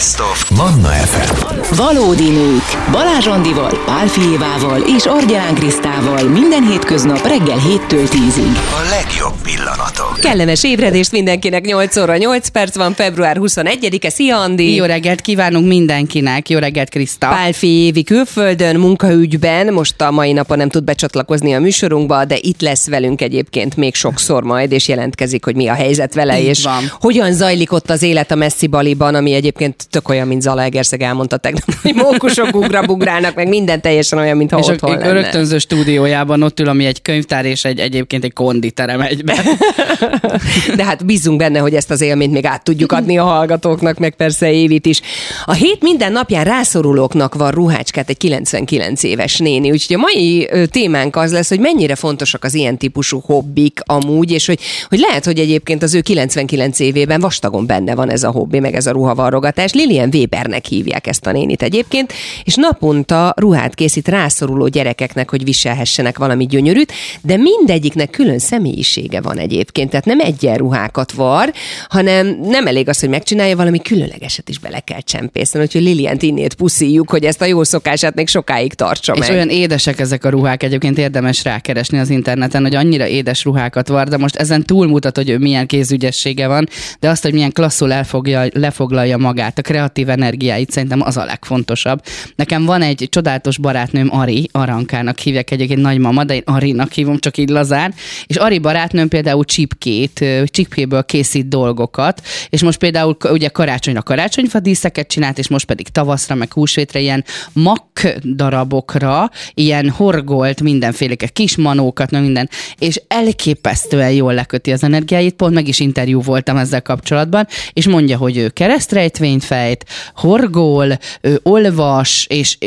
Best of Manna FM. Valódi nők. Balázs Andival, Pál Fijévával és Argyán Krisztával minden hétköznap reggel 7-től 10-ig. A legjobb pillanatok. Kellemes ébredést mindenkinek 8 óra 8 perc van, február 21-e. Szia Andi! Jó reggelt kívánunk mindenkinek, jó reggelt Kriszta. Pál Évi külföldön, munkaügyben, most a mai napon nem tud becsatlakozni a műsorunkba, de itt lesz velünk egyébként még sokszor majd, és jelentkezik, hogy mi a helyzet vele, Így és van. hogyan zajlik ott az élet a messzi baliban, ami egyébként tök olyan, mint Zalaegerszeg elmondta tegnap, hogy mókusok ugrabugrálnak, meg minden teljesen olyan, mintha és otthon lenne. rögtönző stúdiójában ott ül, ami egy könyvtár és egy, egyébként egy konditerem egyben. De hát bízunk benne, hogy ezt az élményt még át tudjuk adni a hallgatóknak, meg persze Évit is. A hét minden napján rászorulóknak van ruhácskát egy 99 éves néni, úgyhogy a mai témánk az lesz, hogy mennyire fontosak az ilyen típusú hobbik amúgy, és hogy, hogy lehet, hogy egyébként az ő 99 évében vastagon benne van ez a hobbi, meg ez a ruhavarrogatás. Lilian Webernek hívják ezt a nénit egyébként, és naponta ruhát készít rászoruló gyerekeknek, hogy viselhessenek valami gyönyörűt, de mindegyiknek külön személyisége van egyébként, tehát nem egyenruhákat var, hanem nem elég az, hogy megcsinálja, valami különlegeset is bele kell csempészni, úgyhogy Liliant innét puszíjuk, hogy ezt a jó szokását még sokáig tartsa és meg. olyan édesek ezek a ruhák, egyébként érdemes rákeresni az interneten, hogy annyira édes ruhákat var, de most ezen túlmutat, hogy ő milyen kézügyessége van, de azt, hogy milyen klasszul elfogja, lefoglalja magát, a kreatív energiáit, szerintem az a legfontosabb. Nekem van egy csodálatos barátnőm, Ari, Arankának hívják egyébként nagymama, de én Arinak hívom, csak így lazán, és Ari barátnőm például csipkét, csipkéből készít dolgokat, és most például ugye karácsonyra karácsonyfa díszeket csinált, és most pedig tavaszra, meg húsvétre ilyen mak darabokra, ilyen horgolt mindenféleket, kis manókat, meg minden, és elképesztően jól leköti az energiáit, pont meg is interjú voltam ezzel kapcsolatban, és mondja, hogy ő keresztrejtvényt fejt, horgol, ő olvas, és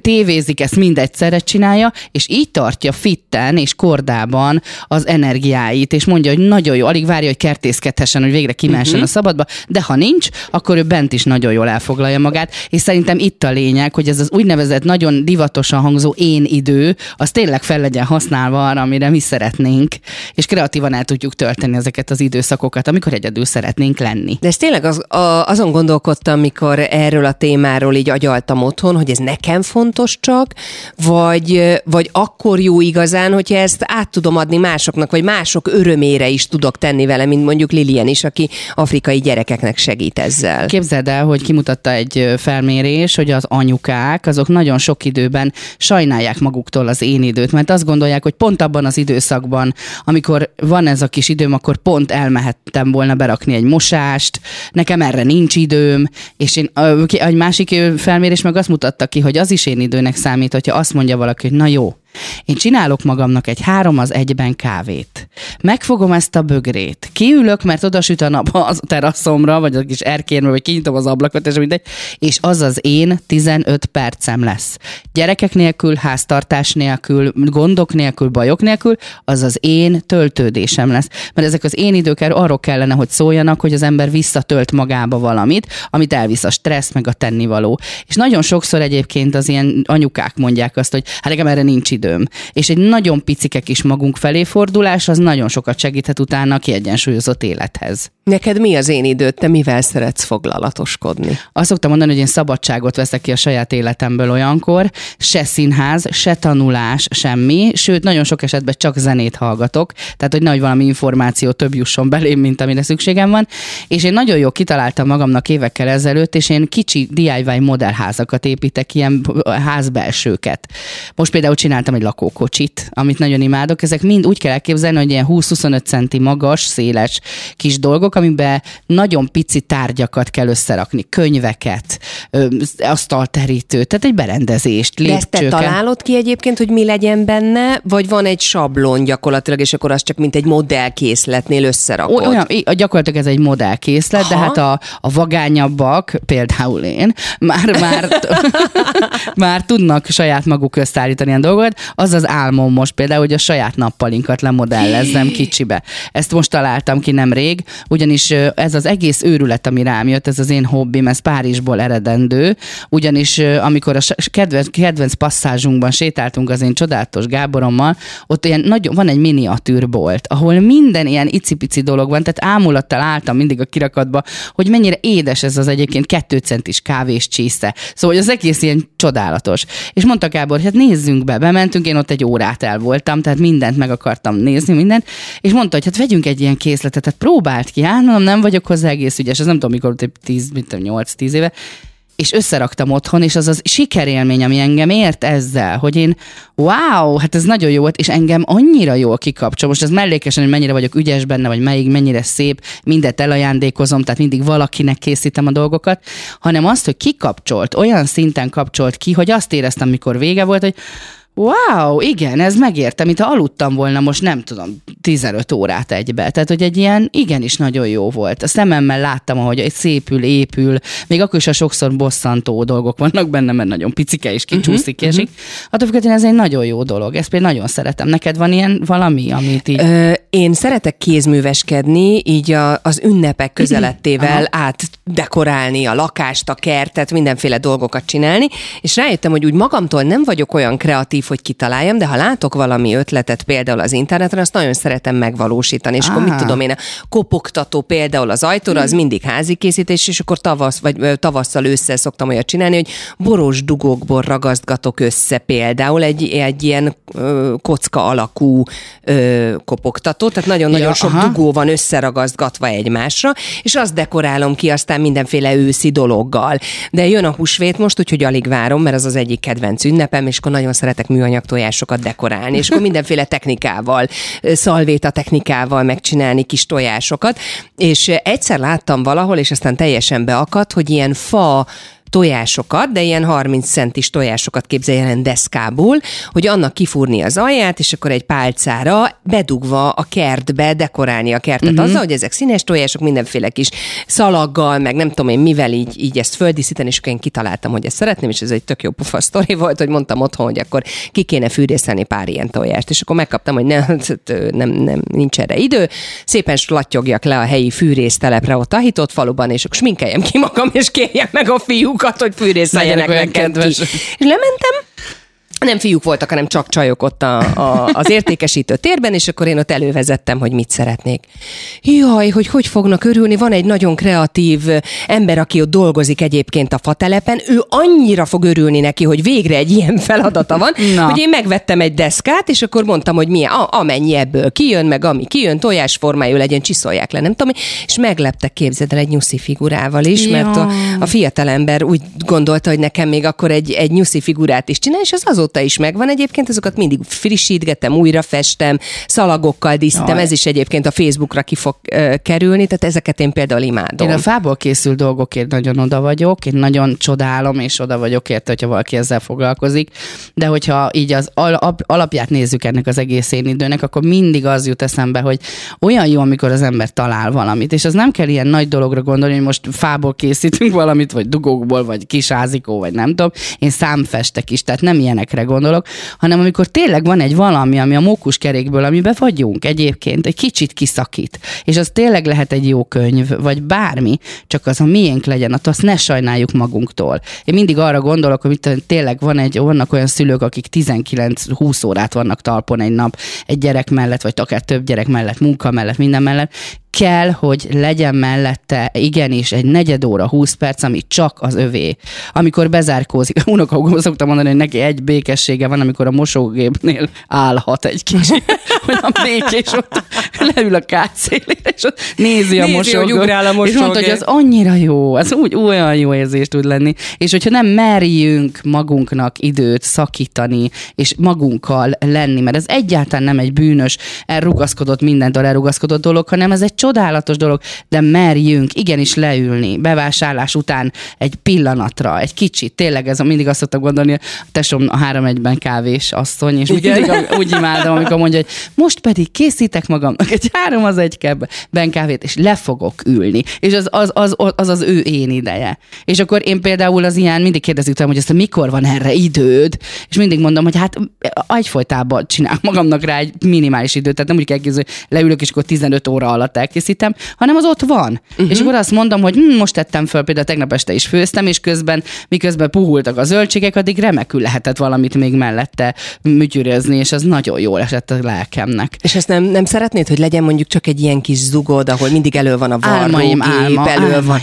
tévézik, ezt mind egyszerre csinálja, és így tartja fitten és kordában az energiáit, és mondja, hogy nagyon jó, alig várja, hogy kertészkedhessen, hogy végre kimehessen uh-huh. a szabadba, de ha nincs, akkor ő bent is nagyon jól elfoglalja magát, és szerintem itt a lényeg, hogy ez az úgynevezett nagyon divatosan hangzó én idő, az tényleg fel legyen használva arra, amire mi szeretnénk, és kreatívan el tudjuk tölteni ezeket az időszakokat, amikor egyedül szeretnénk lenni. De ez tényleg az, a, azon gondolkodtam, mikor erről a témáról így agyaltam otthon, hogy ez nekem fontos csak, vagy, vagy akkor jó igazán, hogyha ezt át tudom adni másoknak, vagy mások örömére is tudok tenni vele, mint mondjuk Lilian is, aki afrikai gyerekeknek segít ezzel. Képzeld el, hogy kimutatta egy felmérés, hogy az anyukák azok nagyon sok időben sajnálják maguktól az én időt, mert azt gondolják, hogy pont abban az időszakban, amikor van ez a kis időm, akkor pont elmehettem volna berakni egy mosást, nekem erre nincs időm, és én, ki- egy másik felmérés meg azt mutatta ki, hogy az is én időnek számít, hogyha azt mondja valaki, hogy na jó, én csinálok magamnak egy három az egyben kávét. Megfogom ezt a bögrét. Kiülök, mert oda süt a nap a teraszomra, vagy a kis erkénről, vagy kinyitom az ablakot, és mindegy, és az az én 15 percem lesz. Gyerekek nélkül, háztartás nélkül, gondok nélkül, bajok nélkül, az az én töltődésem lesz. Mert ezek az én idők arról kellene, hogy szóljanak, hogy az ember visszatölt magába valamit, amit elvisz a stressz, meg a tennivaló. És nagyon sokszor egyébként az ilyen anyukák mondják azt, hogy hát nekem erre nincs időm. És egy nagyon picike kis magunk felé fordulás, az nagyon sokat segíthet utána a kiegyensúlyozott élethez. Neked mi az én időt? Te mivel szeretsz foglalatoskodni? Azt szoktam mondani, hogy én szabadságot veszek ki a saját életemből olyankor, se színház, se tanulás, semmi, sőt, nagyon sok esetben csak zenét hallgatok, tehát hogy nehogy valami információ több jusson belém, mint amire szükségem van, és én nagyon jól kitaláltam magamnak évekkel ezelőtt, és én kicsi DIY modellházakat építek, ilyen házbelsőket. Most például csináltam egy lakókocsit, amit nagyon imádok, ezek mind úgy kell elképzelni, hogy ilyen 20-25 centi magas, széles kis dolgok, amiben nagyon pici tárgyakat kell összerakni, könyveket, ö, asztalterítőt, tehát egy berendezést, De ezt te lépcsőket. találod ki egyébként, hogy mi legyen benne, vagy van egy sablon gyakorlatilag, és akkor az csak mint egy modellkészletnél összerakod? Olyan, gyakorlatilag ez egy modellkészlet, de Aha. hát a, a vagányabbak, például én, már, már, már tudnak saját maguk összeállítani ilyen dolgokat, Az az álmom most például, hogy a saját nappalinkat lemodellezzem kicsibe. Ezt most találtam ki nemrég, ugyanis ö, ez az egész őrület, ami rám jött, ez az én hobbim, ez Párizsból eredendő, ugyanis amikor a kedvenc, kedvenc passzázsunkban sétáltunk az én csodálatos Gáborommal, ott ilyen nagyon, van egy miniatűrbolt, ahol minden ilyen icipici dolog van, tehát ámulattal álltam mindig a kirakatba, hogy mennyire édes ez az egyébként kettő centis kávés csésze. Szóval hogy az egész ilyen csodálatos. És mondta Gábor, hogy hát nézzünk be, bementünk, én ott egy órát el voltam, tehát mindent meg akartam nézni, mindent, és mondta, hogy hát vegyünk egy ilyen készletet, tehát próbált ki, hát mondom, nem vagyok hozzá egész ügyes, ez nem tudom, mikor, 10, 8-10 éve, és összeraktam otthon, és az az sikerélmény, ami engem ért ezzel, hogy én, wow, hát ez nagyon jó volt, és engem annyira jól kikapcsol. Most ez mellékesen, hogy mennyire vagyok ügyes benne, vagy melyik, mennyire szép, mindet elajándékozom, tehát mindig valakinek készítem a dolgokat, hanem azt, hogy kikapcsolt, olyan szinten kapcsolt ki, hogy azt éreztem, mikor vége volt, hogy Wow, igen, ez megérte, mint ha aludtam volna most nem tudom, 15 órát egybe. Tehát, hogy egy ilyen igenis nagyon jó volt. A szememmel láttam, ahogy egy szépül, épül, még akkor is a sokszor bosszantó dolgok vannak benne, mert nagyon picike és kicsúszik, uh-huh, esik. Attól függetlenül ez egy nagyon jó dolog. Ezt például nagyon szeretem. Neked van ilyen valami, amit így... Ö, én szeretek kézműveskedni, így a, az ünnepek közelettével átdekorálni a lakást, a kertet, mindenféle dolgokat csinálni, és rájöttem, hogy úgy magamtól nem vagyok olyan kreatív, hogy kitaláljam, de ha látok valami ötletet például az interneten, azt nagyon szeretem megvalósítani, és akkor mit Á. tudom én, a kopogtató például az ajtóra, az mindig házi készítés, és akkor tavasz, vagy tavasszal ősszel szoktam olyat csinálni, hogy boros dugókból ragasztgatok össze például egy, egy ilyen ö, kocka alakú ö, kopogtató, tehát nagyon-nagyon Ja, sok aha. dugó van összeragasztgatva egymásra, és azt dekorálom ki aztán mindenféle őszi dologgal. De jön a húsvét most, úgyhogy alig várom, mert az az egyik kedvenc ünnepem, és akkor nagyon szeretek műanyag tojásokat dekorálni, és akkor mindenféle technikával, szalvéta technikával megcsinálni kis tojásokat. És egyszer láttam valahol, és aztán teljesen beakadt, hogy ilyen fa tojásokat, de ilyen 30 centis tojásokat képzeljen deszkából, hogy annak kifúrni az alját, és akkor egy pálcára bedugva a kertbe dekorálni a kertet uh-huh. azzal, hogy ezek színes tojások, mindenféle kis szalaggal, meg nem tudom én mivel így, így ezt földíszíteni, és akkor én kitaláltam, hogy ezt szeretném, és ez egy tök jó pofa sztori volt, hogy mondtam otthon, hogy akkor ki kéne fűrészelni pár ilyen tojást, és akkor megkaptam, hogy nem, nem, nem nincs erre idő, szépen slatyogjak le a helyi fűrésztelepre ott a hitott faluban, és akkor sminkeljem ki magam, és kérjek meg a fiúkat, hogy fűrészeljenek nekem ki. És lementem, nem fiúk voltak, hanem csak csajok ott a, a, az értékesítő térben, és akkor én ott elővezettem, hogy mit szeretnék. Jaj, hogy hogy fognak örülni, van egy nagyon kreatív ember, aki ott dolgozik egyébként a fatelepen, ő annyira fog örülni neki, hogy végre egy ilyen feladata van, Na. hogy én megvettem egy deszkát, és akkor mondtam, hogy milyen, a, amennyi ebből kijön, meg ami kijön, tojásformájú legyen, csiszolják le, nem tudom, és megleptek, képzeld el, egy nyuszi figurával is, mert a, a fiatalember úgy gondolta, hogy nekem még akkor egy, egy nyuszi figurát is csinál, és az azóta is megvan. Egyébként, azokat mindig frissítgetem, újra festem, szalagokkal díszítem, Jaj. ez is egyébként a Facebookra ki fog ö, kerülni, tehát ezeket én például imádom. Én a fából készült dolgokért nagyon oda vagyok, én nagyon csodálom, és oda vagyok érte, hogyha valaki ezzel foglalkozik, de hogyha így az al- alapját nézzük ennek az egész én időnek, akkor mindig az jut eszembe, hogy olyan jó, amikor az ember talál valamit, és az nem kell ilyen nagy dologra gondolni, hogy most fából készítünk valamit, vagy dugókból, vagy kisázikó, vagy nem tudom, én számfestek is, tehát nem ilyenekre gondolok, hanem amikor tényleg van egy valami, ami a mókuskerékből, amiben vagyunk egyébként, egy kicsit kiszakít, és az tényleg lehet egy jó könyv, vagy bármi, csak az a miénk legyen, azt ne sajnáljuk magunktól. Én mindig arra gondolok, hogy tényleg van egy, vannak olyan szülők, akik 19-20 órát vannak talpon egy nap egy gyerek mellett, vagy akár több gyerek mellett, munka mellett, minden mellett, kell, hogy legyen mellette igenis egy negyed óra, 20 perc, ami csak az övé. Amikor bezárkózik, unokahúgom szoktam mondani, hogy neki egy békessége van, amikor a mosógépnél állhat egy kis, olyan békés ott leül a kád szélére, és ott nézi a mosógépet. hogy ugrál a És mondta, hogy mosógép. az annyira jó, az úgy olyan jó érzés tud lenni. És hogyha nem merjünk magunknak időt szakítani, és magunkkal lenni, mert ez egyáltalán nem egy bűnös, elrugaszkodott mindentől elrugaszkodott dolog, hanem ez egy csodálatos dolog, de merjünk igenis leülni, bevásárlás után egy pillanatra, egy kicsit, tényleg ez mindig azt szoktam gondolni, a tesom a három egyben kávés asszony, és úgy, mindig, úgy imádom, amikor mondja, hogy most pedig készítek magamnak egy három az egy ben kávét, és le fogok ülni. És az az, az, az, az ő én ideje. És akkor én például az ilyen, mindig kérdezik tőlem, hogy ezt mikor van erre időd, és mindig mondom, hogy hát egyfolytában csinál magamnak rá egy minimális időt, tehát nem úgy kell hogy leülök, és akkor 15 óra alatt elkészítem, hanem az ott van. Uh-huh. És akkor azt mondom, hogy hm, most tettem föl, például tegnap este is főztem, és közben, miközben puhultak a zöldségek, addig remekül lehetett valamit még mellette műtyűrözni, és az nagyon jól esett a lelkemnek. És ezt nem, nem szeretnéd, hogy legyen mondjuk csak egy ilyen kis zugod, ahol mindig elő van a varrógép, álma, elő van.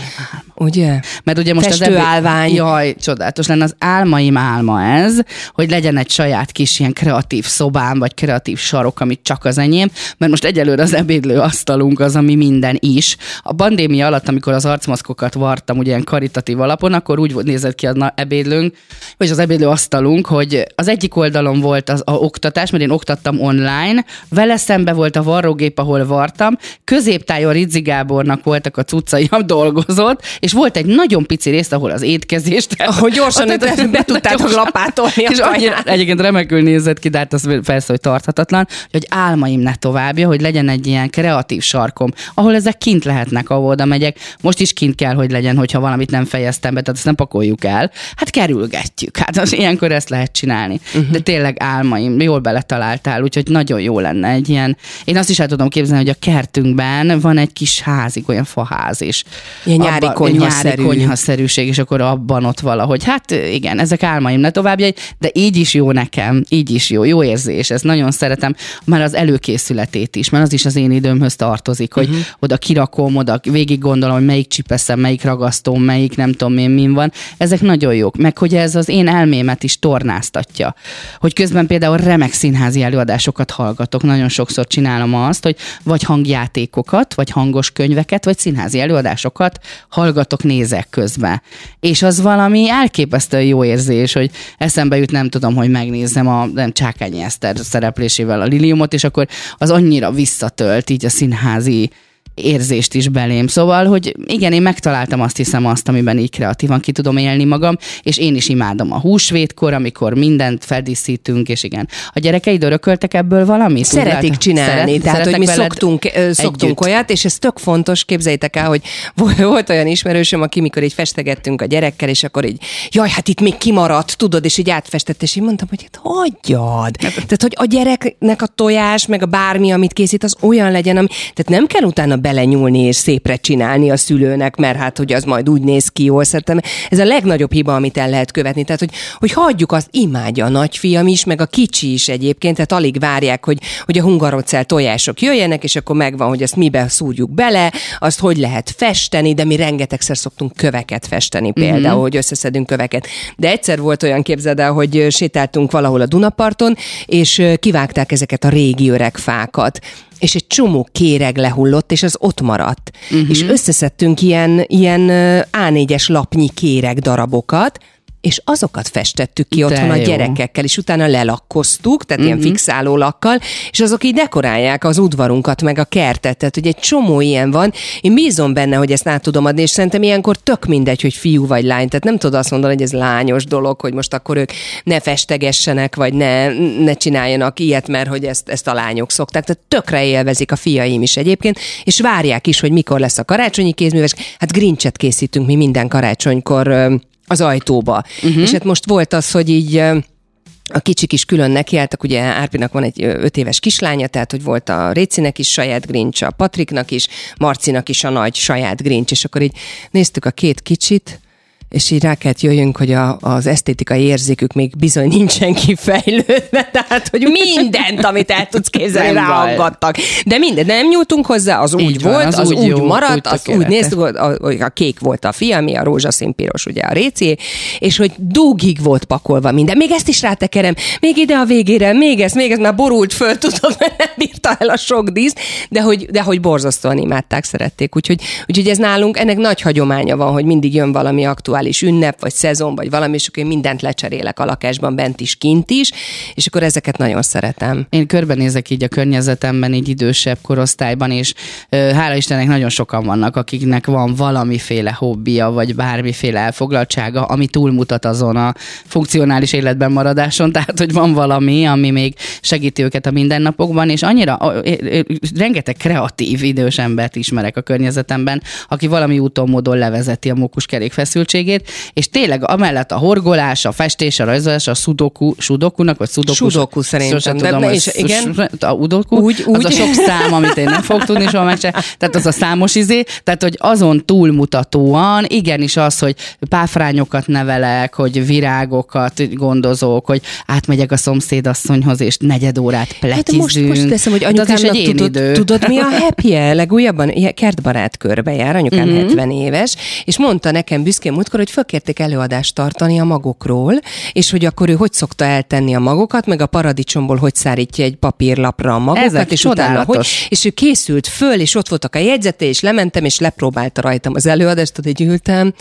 Ugye? Mert ugye most Festő az állvány. Jaj, csodálatos lenne. Az álmaim álma ez, hogy legyen egy saját kis ilyen kreatív szobám, vagy kreatív sarok, amit csak az enyém, mert most egyelőre az ebédlő asztalunk az, ami minden is. A pandémia alatt, amikor az arcmaszkokat vartam, ugye ilyen karitatív alapon, akkor úgy nézett ki az ebédlőnk, vagy az ebédlő asztalunk, hogy az egyik oldalon volt az a oktatás, mert én oktattam online, vele szembe volt a varrógép, ahol vartam, középtájon Rizzi Gábornak voltak a cuccai, dolgozott, és volt egy nagyon pici rész, ahol az étkezést... Ahogy gyorsan ott, be tudtátok lapátolni És annyira, egyébként remekül nézett ki, de hát az persze, hogy tarthatatlan, hogy álmaim ne továbbja, hogy legyen egy ilyen kreatív sarkom, ahol ezek kint lehetnek, ahol oda megyek. Most is kint kell, hogy legyen, hogyha valamit nem fejeztem be, tehát ezt nem pakoljuk el. Hát kerülgetjük. Hát az ilyenkor ezt lehet csinálni. Uh-huh. De tényleg álmaim, jól beletaláltál, úgyhogy nagyon jó lenne egy ilyen. Én azt is el tudom képzelni, hogy a kertünkben van egy kis házik, olyan faház is. Ilyen nyári Abba, konyhaszerű. nyári konyhaszerűség, és akkor abban ott valahogy. Hát igen, ezek álmaim ne továbbjai, de így is jó nekem, így is jó, jó érzés, ezt nagyon szeretem, már az előkészületét is, mert az is az én időmhöz tartozik, hogy uh-huh. oda kirakom, oda végig gondolom, hogy melyik csipeszem, melyik ragasztóm, melyik nem tudom én min van. Ezek nagyon jók, meg hogy ez az én elmémet is tornáztatja. Hogy közben például remek színházi előadásokat hallgatok, nagyon sokszor csinálom azt, hogy vagy hangjátékokat, vagy hangos könyveket, vagy színházi előadásokat hallgatok, nézek közben. És az valami elképesztően jó érzés, hogy eszembe jut, nem tudom, hogy megnézzem a nem, Csákányi Eszter szereplésével a Liliumot, és akkor az annyira visszatölt így a színházi érzést is belém. Szóval, hogy igen, én megtaláltam azt hiszem azt, amiben így kreatívan ki tudom élni magam, és én is imádom a húsvétkor, amikor mindent feldíszítünk, és igen. A gyerekeid örököltek ebből valamit? Szeretik Úgy, csinálni, szeret, tehát hogy mi szoktunk, szoktunk olyat, és ez tök fontos, képzeljétek el, hogy volt olyan ismerősöm, aki mikor így festegettünk a gyerekkel, és akkor így, jaj, hát itt még kimaradt, tudod, és így átfestett, és én mondtam, hogy hát hagyjad. Tehát, hogy a gyereknek a tojás, meg a bármi, amit készít, az olyan legyen, ami, tehát nem kell utána belenyúlni és szépre csinálni a szülőnek, mert hát, hogy az majd úgy néz ki jól. Szerintem ez a legnagyobb hiba, amit el lehet követni. Tehát, hogy, hogy hagyjuk azt, imádja a nagyfiam is, meg a kicsi is egyébként, tehát alig várják, hogy, hogy a hungarocell tojások jöjjenek, és akkor megvan, hogy ezt mibe szúrjuk bele, azt hogy lehet festeni, de mi rengetegszer szoktunk köveket festeni például, mm-hmm. hogy összeszedünk köveket. De egyszer volt olyan, képzeld el, hogy sétáltunk valahol a Dunaparton, és kivágták ezeket a régi öreg fákat és egy csomó kéreg lehullott, és az ott maradt. Uh-huh. És összeszedtünk ilyen, ilyen A4-es lapnyi kéreg darabokat, és azokat festettük ki De otthon jó. a gyerekekkel, és utána lelakkoztuk, tehát uh-huh. ilyen mhm. fixáló lakkal, és azok így dekorálják az udvarunkat, meg a kertet, tehát hogy egy csomó ilyen van. Én bízom benne, hogy ezt át tudom adni, és szerintem ilyenkor tök mindegy, hogy fiú vagy lány, tehát nem tudod azt mondani, hogy ez lányos dolog, hogy most akkor ők ne festegessenek, vagy ne, ne csináljanak ilyet, mert hogy ezt, ezt a lányok szokták. Tehát tökre élvezik a fiaim is egyébként, és várják is, hogy mikor lesz a karácsonyi kézműves. Hát grincset készítünk mi minden karácsonykor az ajtóba. Uh-huh. És hát most volt az, hogy így a kicsik is külön nekiálltak, ugye Árpinak van egy öt éves kislánya, tehát hogy volt a Récinek is saját grincs, a Patriknak is, Marcinak is a nagy saját grincs, és akkor így néztük a két kicsit, és így rá kellett jöjjünk, hogy a, az esztétikai érzékük még bizony nincsen kifejlődve, tehát hogy mindent, amit el tudsz képzelni, ráaggattak. De minden, nem nyúltunk hozzá, az úgy van, volt, az, az úgy, jó, maradt, úgy az úgy néztük, a, a, kék volt a fiami, a rózsaszín piros ugye a réci, és hogy dugig volt pakolva minden. Még ezt is rátekerem, még ide a végére, még ez, még ez már borult föl, tudod, mert nem bírta el a sok dísz, de hogy, de hogy borzasztóan imádták, szerették. Úgyhogy, úgyhogy ez nálunk, ennek nagy hagyománya van, hogy mindig jön valami aktuális aktuális ünnep, vagy szezon, vagy valami, és akkor én mindent lecserélek a lakásban, bent is, kint is, és akkor ezeket nagyon szeretem. Én körbenézek így a környezetemben, így idősebb korosztályban, és hála Istennek nagyon sokan vannak, akiknek van valamiféle hobbija, vagy bármiféle elfoglaltsága, ami túlmutat azon a funkcionális életben maradáson, tehát hogy van valami, ami még segíti őket a mindennapokban, és annyira rengeteg kreatív idős embert ismerek a környezetemben, aki valami úton módon levezeti a mókuskerék feszültségét, és tényleg amellett a horgolás, a festés, a rajzolás, a sudoku, sudokunak, vagy sudoku, Sudoku szerintem, de- tudom, és igen. a udoku, Úgy, az a úgy. sok szám, amit én nem fog tudni soha meg Tehát az a számos izé, tehát hogy azon túlmutatóan, igenis az, hogy páfrányokat nevelek, hogy virágokat gondozok, hogy átmegyek a szomszédasszonyhoz, és negyed órát Hát pletizünk. most, most teszem, hogy Hát anyukámnak tudod, idő. tudod, mi a happy -e? Legújabban kertbarát körbe jár, anyukám Mhm. uh-huh. 70 éves, és mondta nekem büszkén múltkor, hogy fölkérték előadást tartani a magokról, és hogy akkor ő hogy szokta eltenni a magokat, meg a paradicsomból hogy szárítja egy papírlapra a magokat, Ezek és utána hogy, és ő készült föl, és ott voltak a jegyzete, és lementem, és lepróbálta rajtam az előadást, tudod, hogy ültem,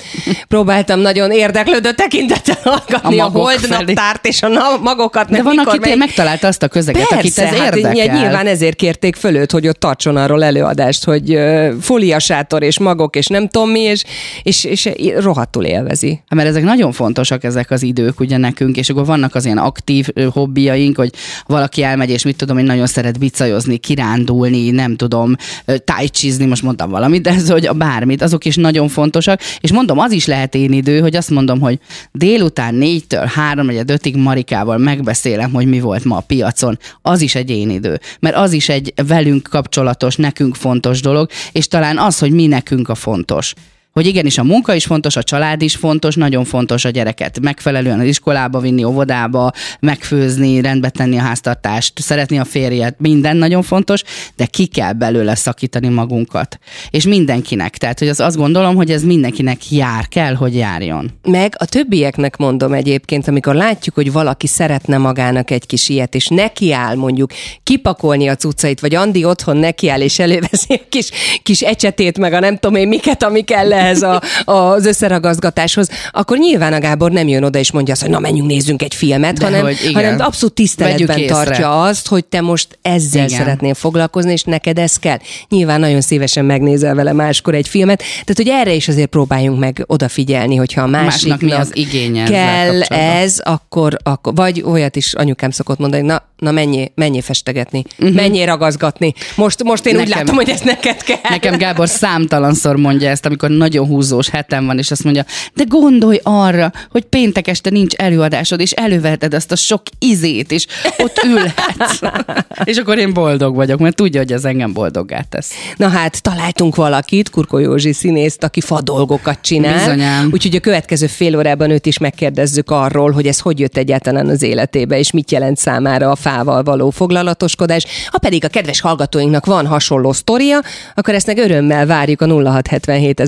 próbáltam nagyon érdeklődő tekintettel hallgatni A a, holdnaptárt, és a na- magokat, De van, aki melyik- megtalálta azt a közeget, akit ez hát érdekel. ny- nyilván ezért kérték föl őt, hogy ott tartson arról előadást, hogy uh, fóliasátor és magok, és nem tudom mi, és, és, és rohadtul élvezi. Hát mert ezek nagyon fontosak ezek az idők ugye nekünk, és akkor vannak az ilyen aktív hobbiaink, hogy valaki elmegy, és mit tudom, én nagyon szeret bicajozni, kirándulni, nem tudom, tájcsizni, most mondtam valamit, de ez, hogy a bármit, azok is nagyon fontosak, és mondom, az is lehet én idő, hogy azt mondom, hogy délután négytől három vagy ötig Marikával megbeszélem, hogy mi volt ma a piacon, az is egy én idő, mert az is egy velünk kapcsolatos, nekünk fontos dolog, és talán az, hogy mi nekünk a fontos hogy igenis a munka is fontos, a család is fontos, nagyon fontos a gyereket megfelelően az iskolába vinni, óvodába, megfőzni, rendbe tenni a háztartást, szeretni a férjet, minden nagyon fontos, de ki kell belőle szakítani magunkat. És mindenkinek. Tehát, hogy az azt gondolom, hogy ez mindenkinek jár, kell, hogy járjon. Meg a többieknek mondom egyébként, amikor látjuk, hogy valaki szeretne magának egy kis ilyet, és nekiáll mondjuk kipakolni a cuccait, vagy Andi otthon nekiáll, és előveszi a kis, kis ecsetét, meg a nem tudom én miket, ami kell ehhez a, az összeragazgatáshoz, akkor nyilván a Gábor nem jön oda és mondja azt, hogy na menjünk nézzünk egy filmet, De hanem, hogy hanem abszolút tiszteletben tartja azt, hogy te most ezzel Igen. szeretnél foglalkozni, és neked ez kell. Nyilván nagyon szívesen megnézel vele máskor egy filmet, tehát hogy erre is azért próbáljunk meg odafigyelni, hogyha a másiknak mi az igénye kell ez, akkor, akkor, vagy olyat is anyukám szokott mondani, na, na mennyi, mennyi festegetni, uh-huh. mennyi ragazgatni. Most, most én úgy Nekem- látom, hogy ez neked kell. Nekem Gábor számtalanszor mondja ezt, amikor nagyon húzós hetem van, és azt mondja, de gondolj arra, hogy péntek este nincs előadásod, és előveheted ezt a sok izét, és ott ülhetsz. és akkor én boldog vagyok, mert tudja, hogy ez engem boldoggá tesz. Na hát, találtunk valakit, Kurko Józsi színészt, aki fa dolgokat csinál. Bizonyám. Úgyhogy a következő fél órában őt is megkérdezzük arról, hogy ez hogy jött egyáltalán az életébe, és mit jelent számára a fával való foglalatoskodás. Ha pedig a kedves hallgatóinknak van hasonló sztoria, akkor ezt meg örömmel várjuk a 0677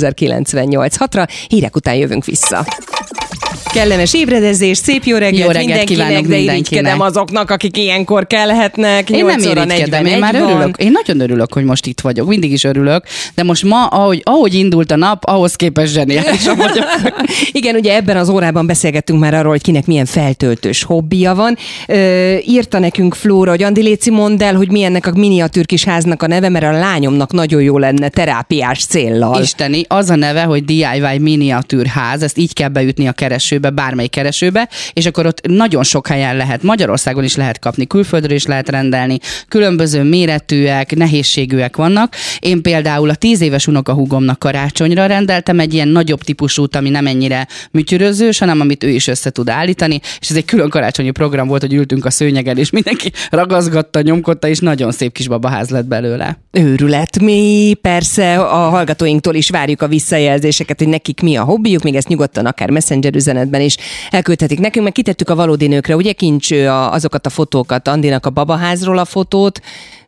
ra Hírek után jövünk vissza. Kellemes ébredezés, szép jó reggelt, Jó reggelt mindenkinek, kívánok de irigykedem azoknak, akik ilyenkor kelhetnek. Én nem 8 óra irigykedem, én 41 már van. örülök. Én nagyon örülök, hogy most itt vagyok. Mindig is örülök, de most ma, ahogy, ahogy indult a nap, ahhoz képest zseniálisan vagyok. Igen, ugye ebben az órában beszélgettünk már arról, hogy kinek milyen feltöltős hobbija van. Ö, írta nekünk Flóra, hogy Andi Léci mondd el, hogy milyennek a miniatűr kis háznak a neve, mert a lányomnak nagyon jó lenne terápiás céllal. Isteni, az a neve, hogy DIY miniatűrház, ezt így kell beütni a keresőbe, bármely keresőbe, és akkor ott nagyon sok helyen lehet, Magyarországon is lehet kapni, külföldről is lehet rendelni, különböző méretűek, nehézségűek vannak. Én például a tíz éves unokahúgomnak karácsonyra rendeltem egy ilyen nagyobb típusút, ami nem ennyire műtyürözős, hanem amit ő is össze tud állítani, és ez egy külön karácsonyi program volt, hogy ültünk a szőnyegen, és mindenki ragazgatta, nyomkodta, és nagyon szép kis babaház lett belőle. Őrület. Mi persze a hallgatóinktól is várjuk a visszajelzéseket, hogy nekik mi a hobbijuk, még ezt nyugodtan akár messenger üzenetben is. Elküldhetik nekünk, meg kitettük a valódi nőkre, ugye? Kincs a, azokat a fotókat, Andinak a babaházról a fotót,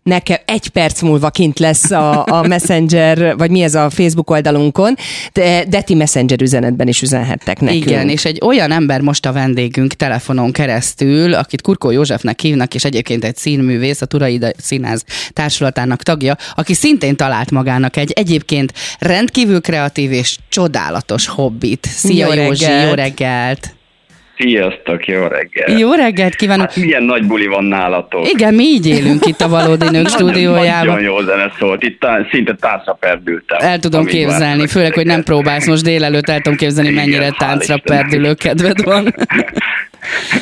nekem egy perc múlva kint lesz a, a Messenger, vagy mi ez a Facebook oldalunkon, de, de ti Messenger üzenetben is üzenhettek nekünk. Igen, és egy olyan ember most a vendégünk telefonon keresztül, akit Kurkó Józsefnek hívnak, és egyébként egy színművész, a Turaida Színház társulatának tagja, aki szintén talált magának egy egyébként rendkívül kreatív és csodálatos hobbit. Szia Jó Józsi, reggelt! jó reggelt! Sziasztok, jó reggelt! Jó reggelt kívánok! Hát milyen nagy buli van nálatok? Igen, mi így élünk itt a Valódi Nők stúdiójában. nagyon jó zene szólt, itt tá- szinte táncra perdültem. El tudom képzelni, főleg, hogy nem próbálsz most délelőtt, el tudom képzelni, Igen, mennyire táncra Istennek. perdülő kedved van.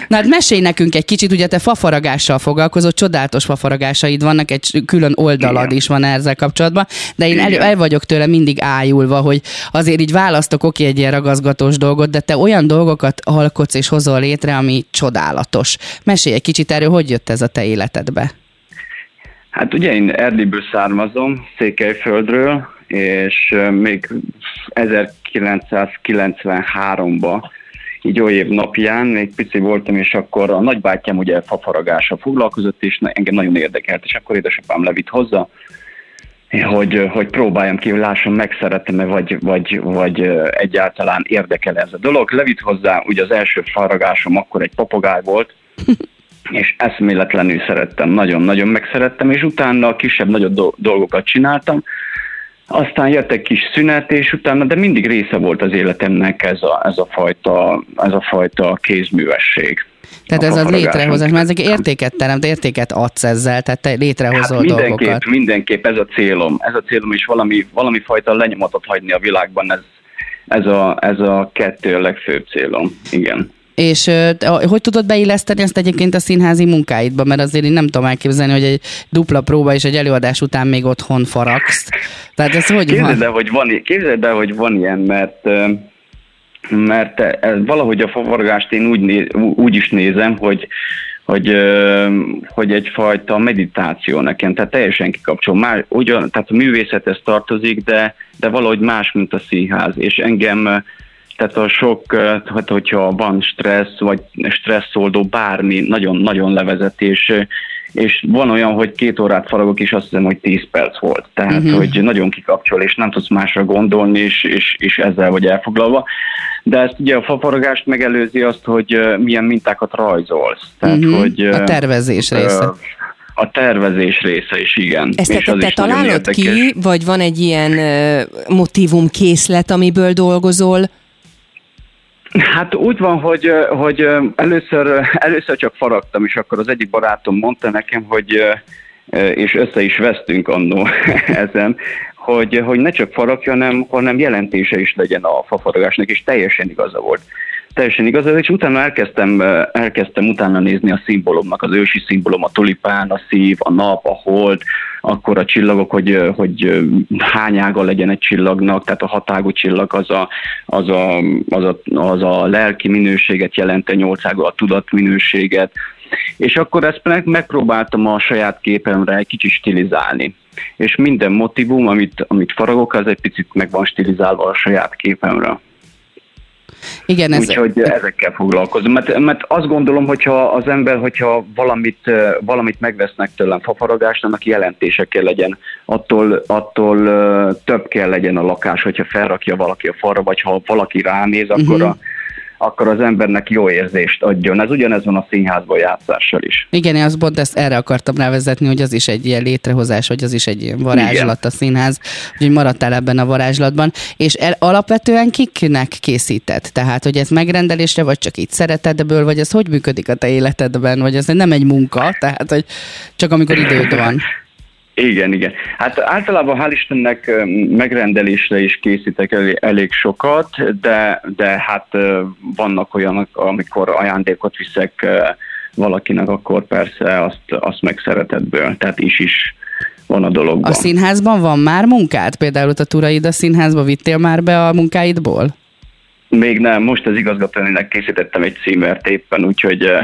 Na hát mesélj nekünk egy kicsit, ugye te fafaragással foglalkozol, csodálatos fafaragásaid vannak, egy külön oldalad Igen. is van ezzel kapcsolatban, de én el, el vagyok tőle mindig ájulva, hogy azért így választok oké egy ilyen ragaszgatós dolgot, de te olyan dolgokat alkotsz és hozol létre, ami csodálatos. Mesélj egy kicsit erről, hogy jött ez a te életedbe? Hát ugye én Erdélyből származom, Székelyföldről, és még 1993-ban, így jó év napján, még pici voltam, és akkor a nagybátyám ugye fafaragással foglalkozott, és engem nagyon érdekelt, és akkor édesapám levitt hozzá, hogy, hogy próbáljam ki, hogy lássam, megszeretem-e, vagy, vagy, vagy egyáltalán érdekel ez a dolog. Levitt hozzá, ugye az első faragásom akkor egy papagáj volt, és eszméletlenül szerettem, nagyon-nagyon megszerettem, és utána kisebb-nagyobb do- dolgokat csináltam, aztán jött egy kis szünet, és utána, de mindig része volt az életemnek ez a, ez a, fajta, ez a fajta kézművesség. Tehát ez a létrehozás, mert ezek értéket teremt, értéket adsz ezzel, tehát te létrehozol Hát mindenképp, dolgokat. mindenképp ez a célom. Ez a célom is valami, valami fajta lenyomatot hagyni a világban, ez, ez, a, ez a kettő a legfőbb célom. Igen. És hogy tudod beilleszteni ezt egyébként a színházi munkáidba? Mert azért én nem tudom elképzelni, hogy egy dupla próba és egy előadás után még otthon faragsz. Tehát ez hogy Képzeld van? el, hogy van, képzeld el, hogy van ilyen, mert mert ez, valahogy a favargást én úgy, úgy is nézem, hogy hogy, hogy egyfajta meditáció nekem, tehát teljesen kikapcsol. Már, ugyan, tehát a művészethez tartozik, de, de valahogy más, mint a színház. És engem, tehát a sok, ö, hát hogyha van stressz, vagy stresszoldó, bármi, nagyon-nagyon levezet, és, és van olyan, hogy két órát faragok, és azt hiszem, hogy 10 perc volt. Tehát, uh-huh. hogy nagyon kikapcsol, és nem tudsz másra gondolni, és, és, és ezzel vagy elfoglalva. De ezt ugye a fafaragást megelőzi azt, hogy milyen mintákat rajzolsz. Tehát, Mhm. hogy, A tervezés része. A tervezés része is, igen. Ezt És te, te találod ki, vagy van egy ilyen uh, motivumkészlet, amiből dolgozol? Hát úgy van, hogy, hogy először, először csak faragtam, és akkor az egyik barátom mondta nekem, hogy és össze is vesztünk annó ezen, hogy, hogy ne csak faragja, hanem, hanem jelentése is legyen a fafaragásnak, és teljesen igaza volt. Teljesen igaza, és utána elkezdtem, elkezdtem utána nézni a szimbólumnak, az ősi szimbólum, a tulipán, a szív, a nap, a hold, akkor a csillagok, hogy, hogy hány ága legyen egy csillagnak, tehát a hatágú csillag az a, az a, az a, az a lelki minőséget jelenti, a nyolcága a tudatminőséget, és akkor ezt meg, megpróbáltam a saját képemre egy kicsit stilizálni. És minden motivum, amit, amit faragok, az egy picit meg van stilizálva a saját képemre. Igen, ez, Úgyhogy ezekkel foglalkozom. Mert, mert azt gondolom, hogyha az ember, hogyha valamit, valamit megvesznek tőlem fafaragást, annak jelentése kell legyen. Attól, attól több kell legyen a lakás, hogyha felrakja valaki a falra, vagy ha valaki ránéz, akkor, Mhm. a, akkor az embernek jó érzést adjon. Ez ugyanez van a színházban játszással is. Igen, én azt pont ezt erre akartam rávezetni, hogy az is egy ilyen létrehozás, vagy az is egy ilyen varázslat a színház, úgyhogy maradtál ebben a varázslatban. És el, alapvetően kiknek készített? Tehát, hogy ez megrendelésre, vagy csak így szeretedből, vagy ez hogy működik a te életedben, vagy ez nem egy munka, tehát, hogy csak amikor időd van. Igen, igen. Hát általában hál' Istennek megrendelésre is készítek elég, elég sokat, de, de hát vannak olyanok, amikor ajándékot viszek valakinek, akkor persze azt, azt meg szeretetből, tehát is is van a dologban. A színházban van már munkád? Például a Turaida színházba vittél már be a munkáidból? Még nem, most az igazgatónének készítettem egy címert éppen, úgyhogy... ö,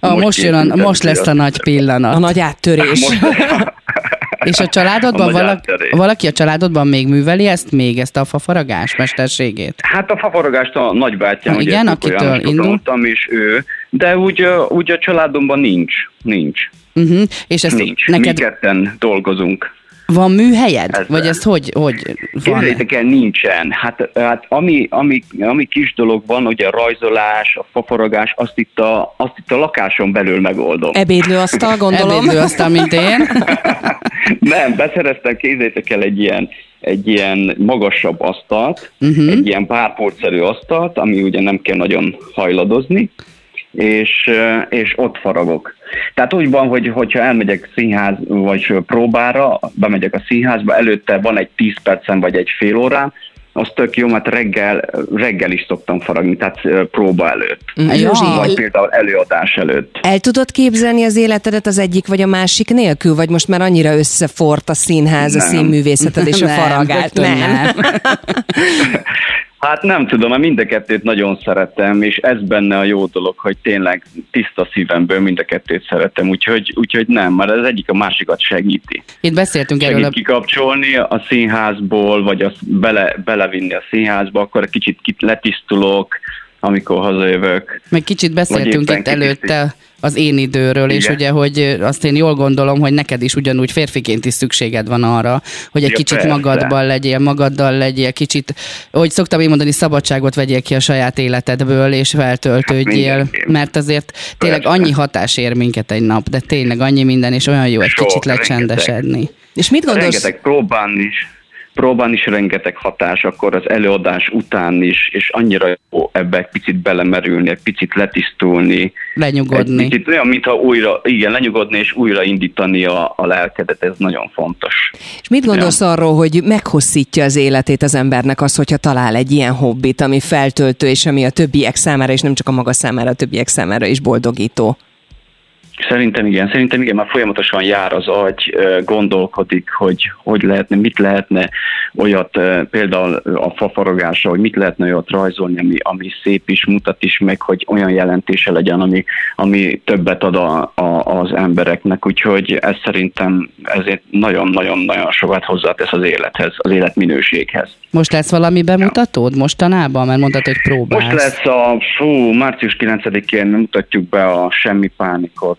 A, most, jön a, most lesz a nagy pillanat. A nagy áttörés. Most, És a családodban A valaki, valaki a családodban még műveli ezt még, ezt a fafaragás mesterségét? Hát a fafaragást a nagybátyám, Ha ugye igen, akitől Jánosról indul. tanultam, és ő, de úgy, úgy a családomban nincs. Nincs. Uh-huh. És ezt Nincs. neked Mi ketten dolgozunk. Van műhelyed? Ezzel. Vagy ezt hogy, hogy van? Képzeljétek el, nincsen. Hát, hát ami, ami, ami kis dolog van, ugye a rajzolás, a fafaragás, azt itt a, azt itt a lakáson belül megoldom. Ebédlőasztal, gondolom. Ebédlő aztán, mint én. Nem, beszereztem, kézzétek el egy ilyen, egy ilyen magasabb asztalt, uh-huh. egy ilyen párpoltszerű asztalt, ami ugye nem kell nagyon hajladozni, és, és ott faragok. Tehát úgy van, hogy hogyha elmegyek színház vagy próbára, bemegyek a színházba, előtte van egy 10 percem vagy egy fél órám, az tök jó, mert reggel, reggel is szoktam faragni, tehát próba előtt. Zsuzsi, Vagy például előadás előtt. el tudod képzelni az életedet az egyik vagy a másik nélkül, vagy most már annyira összefort a színház, a Nem. színművészeted és a Nem, faragás? rögtön nem. Hát nem tudom, mert mind a kettőt nagyon szeretem, és ez benne a jó dolog, hogy tényleg tiszta szívemből mind a kettőt szeretem, úgyhogy, úgyhogy nem, mert ez egyik a másikat segíti. Itt beszéltünk erről Segít a kikapcsolni a színházból, vagy azt bele, belevinni a színházba, akkor egy kicsit kit letisztulok, amikor hazajövök. Meg kicsit beszéltünk itt előtte kitisztít. Az én időről, és Igen. ugye, hogy azt én jól gondolom, hogy neked is ugyanúgy férfiként is szükséged van arra, hogy egy Ja, kicsit persze. magadban legyél, magaddal legyél, kicsit, hogy szoktam én mondani, szabadságot vegyél ki a saját életedből, és feltöltődjél, mindenképp. mert azért tényleg Persze. annyi hatás ér minket egy nap, de tényleg annyi minden, és olyan jó egy Sok, kicsit rengeteg. lecsendesedni. És mit gondolsz? Rengeteg próbán is, próbán is rengeteg hatás, akkor az előadás után is, és annyira jó ebbe egy picit belemerülni, egy picit letisztulni, Lenyugodni. Egy kicsit olyan, mintha újra, igen, lenyugodni és újra indítani a, a lelkedet, ez nagyon fontos. És mit gondolsz arról, hogy meghosszítja az életét az embernek az, hogyha talál egy ilyen hobbit, ami feltöltő, és ami a többiek számára, és nem csak a maga számára, a többiek számára is boldogító? Szerintem igen, szerintem igen, már folyamatosan jár az agy, gondolkodik, hogy hogy lehetne, mit lehetne olyat, például a fafaragásra, hogy mit lehetne olyat rajzolni, ami, ami szép is, mutat is meg, hogy olyan jelentése legyen, ami, ami többet ad a, a, az embereknek, úgyhogy ez szerintem ezért nagyon-nagyon-nagyon sokat hozzátesz az élethez, az életminőséghez. Most lesz valami bemutatód mostanában? Mert mondtad, hogy próbálsz. Most lesz a, fú, március 9-én mutatjuk be a Semmi Pánikot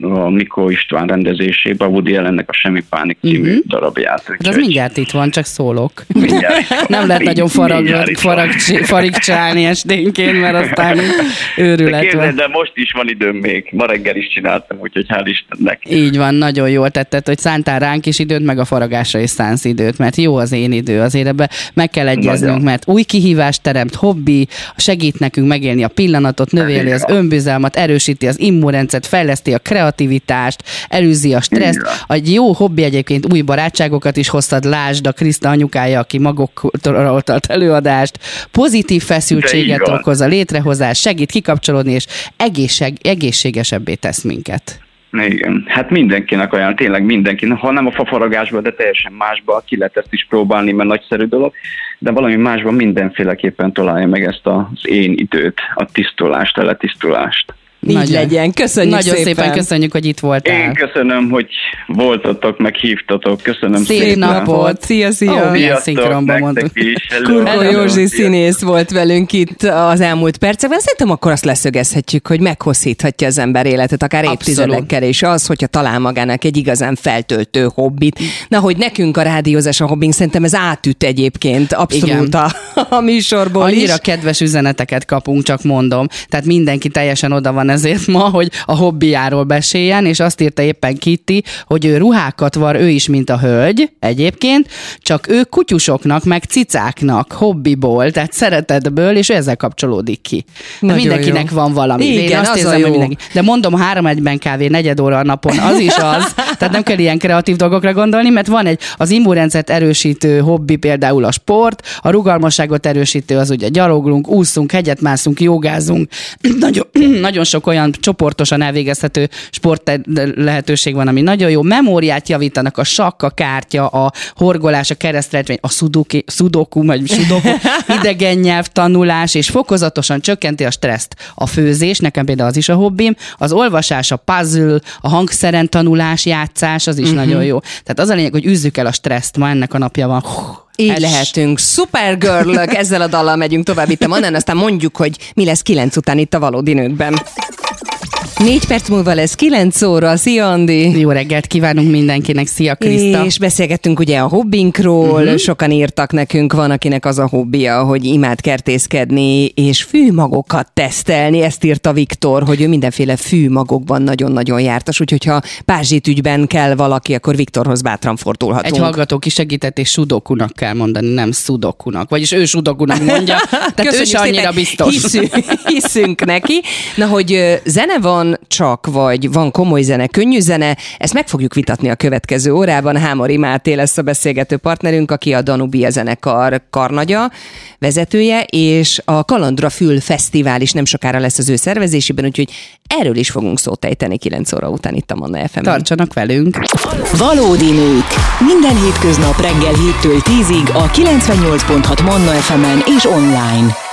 a Mikó István rendezésében, a Woody Allennek a Semmi Pánik című Mhm. darabját. Hát az úgyhogy mindjárt itt van, csak szólok. mindjárt- Nem lehet nagyon farag, farag, farigcsálni esténként, mert aztán De őrület képzeld, van. de most is van időm még. Ma reggel is csináltam, úgyhogy hál' Istennek. Így van, nagyon jól tetted, hogy szántál ránk is időt, meg a faragásra is szánsz időt, mert jó az én idő, azért ebbe meg kell egyeznünk, Nagyon. mert új kihívást teremt, hobbi, segít nekünk megélni a pillanatot, növeli az önbizalmat, erősíti az immunrendszert, fejleszti a kreativitást, előzi a stresszt. Egy jó hobbi egyébként új barátságokat is hoztad, lásd a Kriszta anyukája, aki magoktól tart előadást, pozitív feszültséget okoz a létrehozás, segít kikapcsolódni, és egészség, egészségesebbé tesz minket. Igen, hát mindenkinek olyan, tényleg mindenkinek, ha nem a fafaragásban, de teljesen másba, ki lehet ezt is próbálni, mert nagyszerű dolog, de valami másban mindenféleképpen találja meg ezt az én időt, a tisztulást, a letisztulást. Így Nagyon. legyen. Köszönjük Nagyon szépen. szépen köszönjük, hogy itt voltál. Én köszönöm, hogy voltatok, meg hívtatok. Köszönöm Szép szépen. napot. Szia, szia. Ó, milyen Sziasztok, szinkronban mondtuk. is. Kurko. Józsi színész volt velünk itt az elmúlt percekben. Szerintem akkor azt leszögezhetjük, hogy meghosszíthatja az ember életet, akár évtizedekkel, és az, hogyha talál magának egy igazán feltöltő hobbit. Na, hogy nekünk a rádiózás a hobbink, szerintem ez átüt egyébként abszolút a, a műsorból Annyira is. kedves üzeneteket kapunk, csak mondom. Tehát mindenki teljesen oda van ezért ma, hogy a hobbiáról beséljen, és azt írta éppen Kitty, hogy ő ruhákat var, ő is, mint a hölgy egyébként, csak ő kutyusoknak, meg cicáknak hobbiból, tehát szeretetből, és ezzel kapcsolódik ki. De mindenkinek jó. van valami. Igen, Én azt az érzem, hogy mindenki. De mondom, három egyben kávé negyed óra a napon, az is az. Tehát nem kell ilyen kreatív dolgokra gondolni, mert van egy az immunrendszert erősítő hobbi, például a sport, a rugalmasságot erősítő az ugye gyaloglunk, úszunk, hegyet mászunk, jogázunk. Nagyon, nagyon sok olyan csoportosan elvégezhető sport lehetőség van, ami nagyon jó. Memóriát javítanak a sakk, a kártya, a horgolás, a keresztretvény, a sudoku, sudoku, vagy sudoku, idegen nyelv tanulás, és fokozatosan csökkenti a stresszt. A főzés, nekem például az is a hobbim, az olvasás, a puzzle, a hangszeren tanulás, játszás, az is uh-huh. nagyon jó. Tehát az a lényeg, hogy üzzük el a stresszt, ma ennek a napja van. Így Ez- lehetünk. Supergirl ezzel a dallal megyünk tovább itt a Mannán, aztán mondjuk, hogy mi lesz kilenc után itt a valódi nőkben. Négy perc múlva lesz kilenc óra. Szia, Andi! Jó reggelt kívánunk mindenkinek, szia Kriszta! És beszélgettünk ugye a hobbinkról, uh-huh. sokan írtak nekünk, van akinek az a hobbija, hogy imád kertészkedni és fűmagokat tesztelni, ezt írta Viktor, hogy ő mindenféle fűmagokban nagyon-nagyon jártas, úgyhogy ha pázsit ügyben kell valaki, akkor Viktorhoz bátran fordulhatunk. Egy hallgató kisegített, és sudokunak kell mondani, nem sudokunak. Vagyis ő sudokunak mondja, tehát ő Köszönjük se annyira szépen, biztos. Hiszünk, hiszünk neki. Na, hogy zene van csak, vagy van komoly zene, könnyű zene, ezt meg fogjuk vitatni a következő órában. Hámori Máté lesz a beszélgető partnerünk, aki a Danubia zenekar karnagya, vezetője, és a Kalandra Fül Fesztivál is nem sokára lesz az ő szervezésében, úgyhogy erről is fogunk szót ejteni 9 óra után itt a Manna fm Tartsanak velünk! Valódi nők. Minden hétköznap reggel 7-től 10-ig a 98.6 Manna FM-en és online.